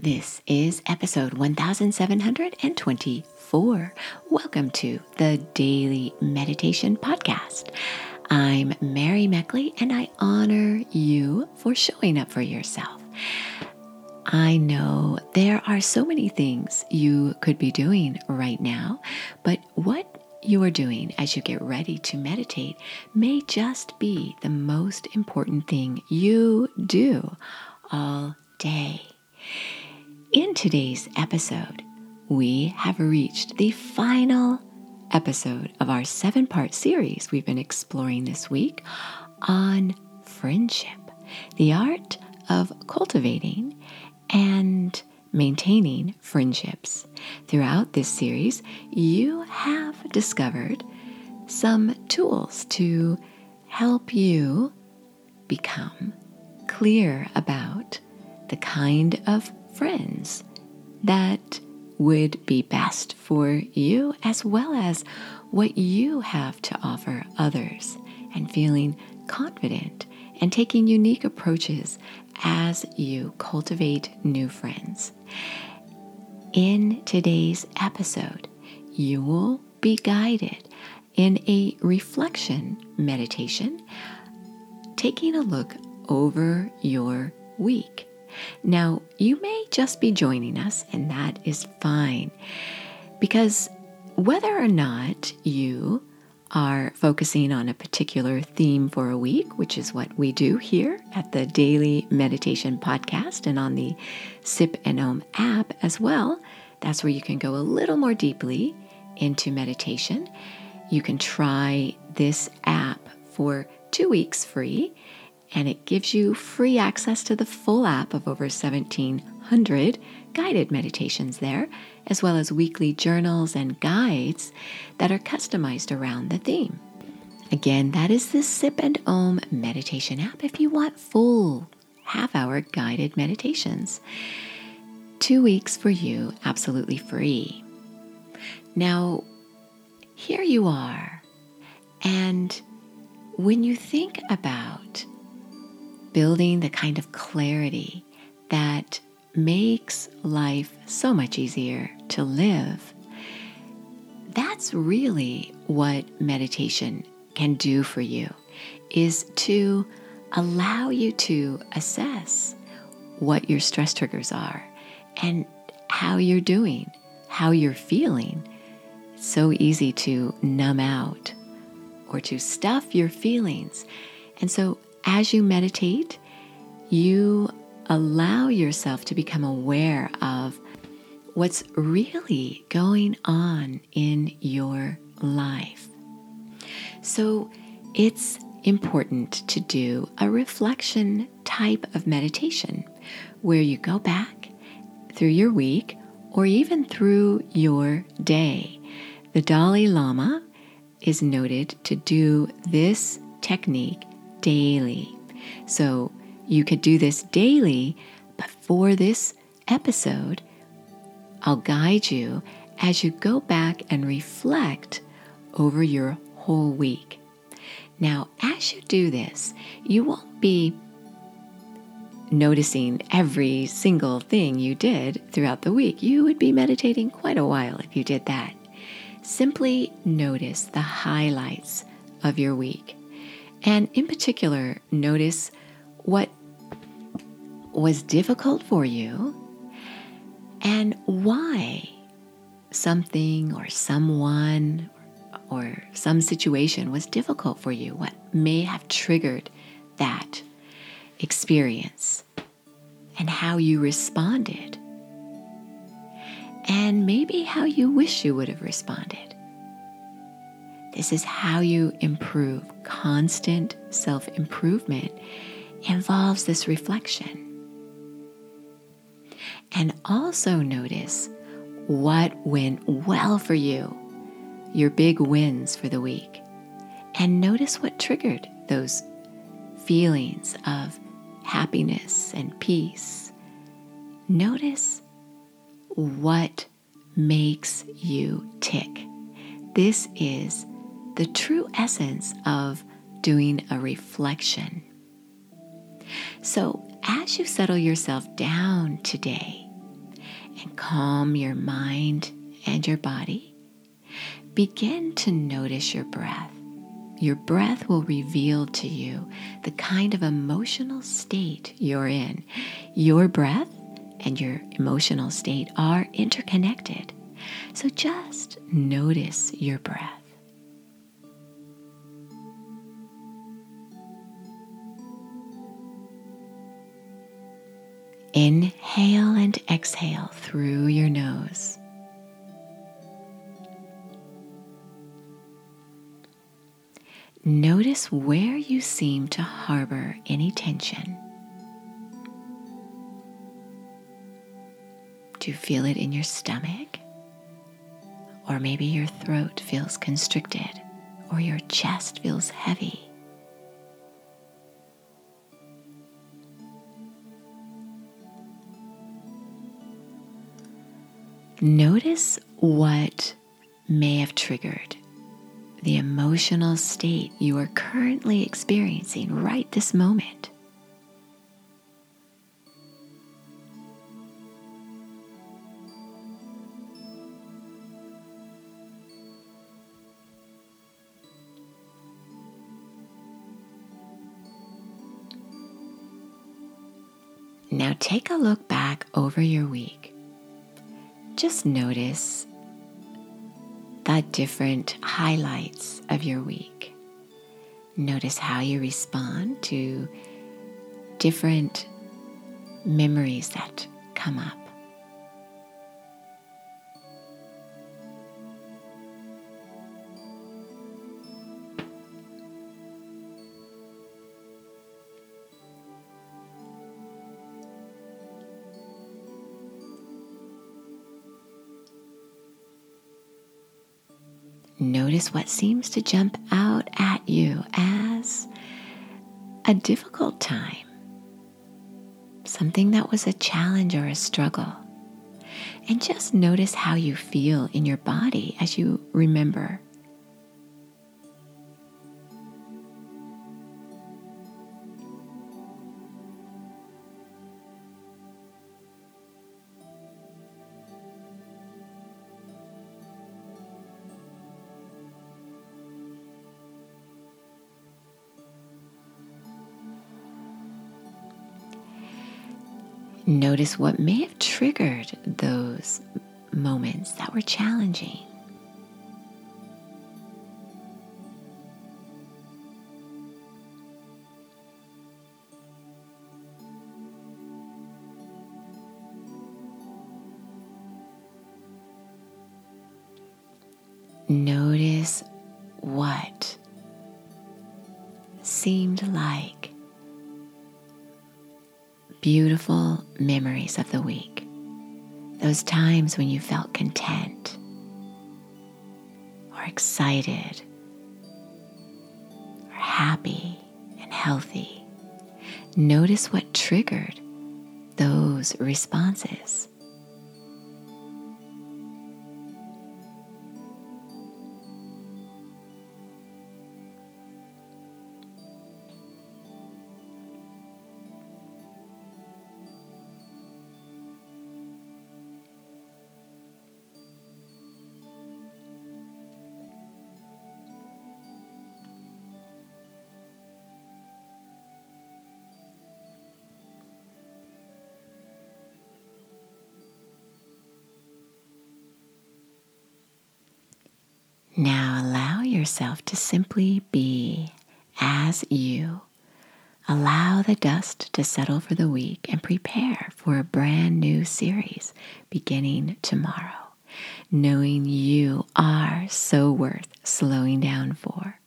This is episode 1724. Welcome to the Daily Meditation Podcast. I'm Mary Meckley and I honor you for showing up for yourself. I know there are so many things you could be doing right now, but what you are doing as you get ready to meditate may just be the most important thing you do all day. In today's episode, we have reached the final episode of our seven part series we've been exploring this week on friendship, the art of cultivating and maintaining friendships. Throughout this series, you have discovered some tools to help you become clear about the kind of friends that would be best for you, as well as what you have to offer others, and feeling confident and taking unique approaches as you cultivate new friends. In today's episode, you will be guided in a reflection meditation, taking a look over your week now, you may just be joining us, and that is fine because whether or not you are focusing on a particular theme for a week, which is what we do here at the Daily Meditation Podcast and on the Sip and Om app as well. That's where you can go a little more deeply into meditation. You can try this app for two weeks free and it gives you free access to the full app of over 1,700 guided meditations there, as well as weekly journals and guides that are customized around the theme. Again, that is the Sip and Om meditation app if you want full half hour guided meditations. Two weeks for you, absolutely free. Now, here you are. And when you think about building the kind of clarity that makes life so much easier to live. That's really what meditation can do for you is to allow you to assess what your stress triggers are and how you're doing, how you're feeling. It's so easy to numb out or to stuff your feelings. And so as you meditate, you allow yourself to become aware of what's really going on in your life. So it's important to do a reflection type of meditation where you go back through your week or even through your day. The Dalai Lama is noted to do this technique daily. So you could do this daily, but for this episode, I'll guide you as you go back and reflect over your whole week. Now, as you do this, you won't be noticing every single thing you did throughout the week. You would be meditating quite a while if you did that. Simply notice the highlights of your week. And in particular, notice what was difficult for you and why something or someone or some situation was difficult for you, what may have triggered that experience, and how you responded, and maybe how you wish you would have responded. This is how you improve. Constant self improvement involves this reflection. And also notice what went well for you, your big wins for the week. And notice what triggered those feelings of happiness and peace. Notice what makes you tick. This is the true essence of doing a reflection. So, as you settle yourself down today, and calm your mind and your body, begin to notice your breath. Your breath will reveal to you the kind of emotional state you're in. Your breath and your emotional state are interconnected. So just notice your breath. Inhale and exhale through your nose. Notice where you seem to harbor any tension. Do you feel it in your stomach? Or maybe your throat feels constricted or your chest feels heavy. Notice what may have triggered the emotional state you are currently experiencing right this moment. Now take a look back over your week. Just notice the different highlights of your week. Notice how you respond to different memories that come up. Notice what seems to jump out at you as a difficult time, something that was a challenge or a struggle. And just notice how you feel in your body as you remember Notice what may have triggered those moments that were challenging. Notice what seemed like beautiful memories of the week. Those times when you felt content or excited or happy and healthy. Notice what triggered those responses. Now allow yourself to simply be as you. Allow the dust to settle for the week and prepare for a brand new series beginning tomorrow, knowing you are so worth slowing down for.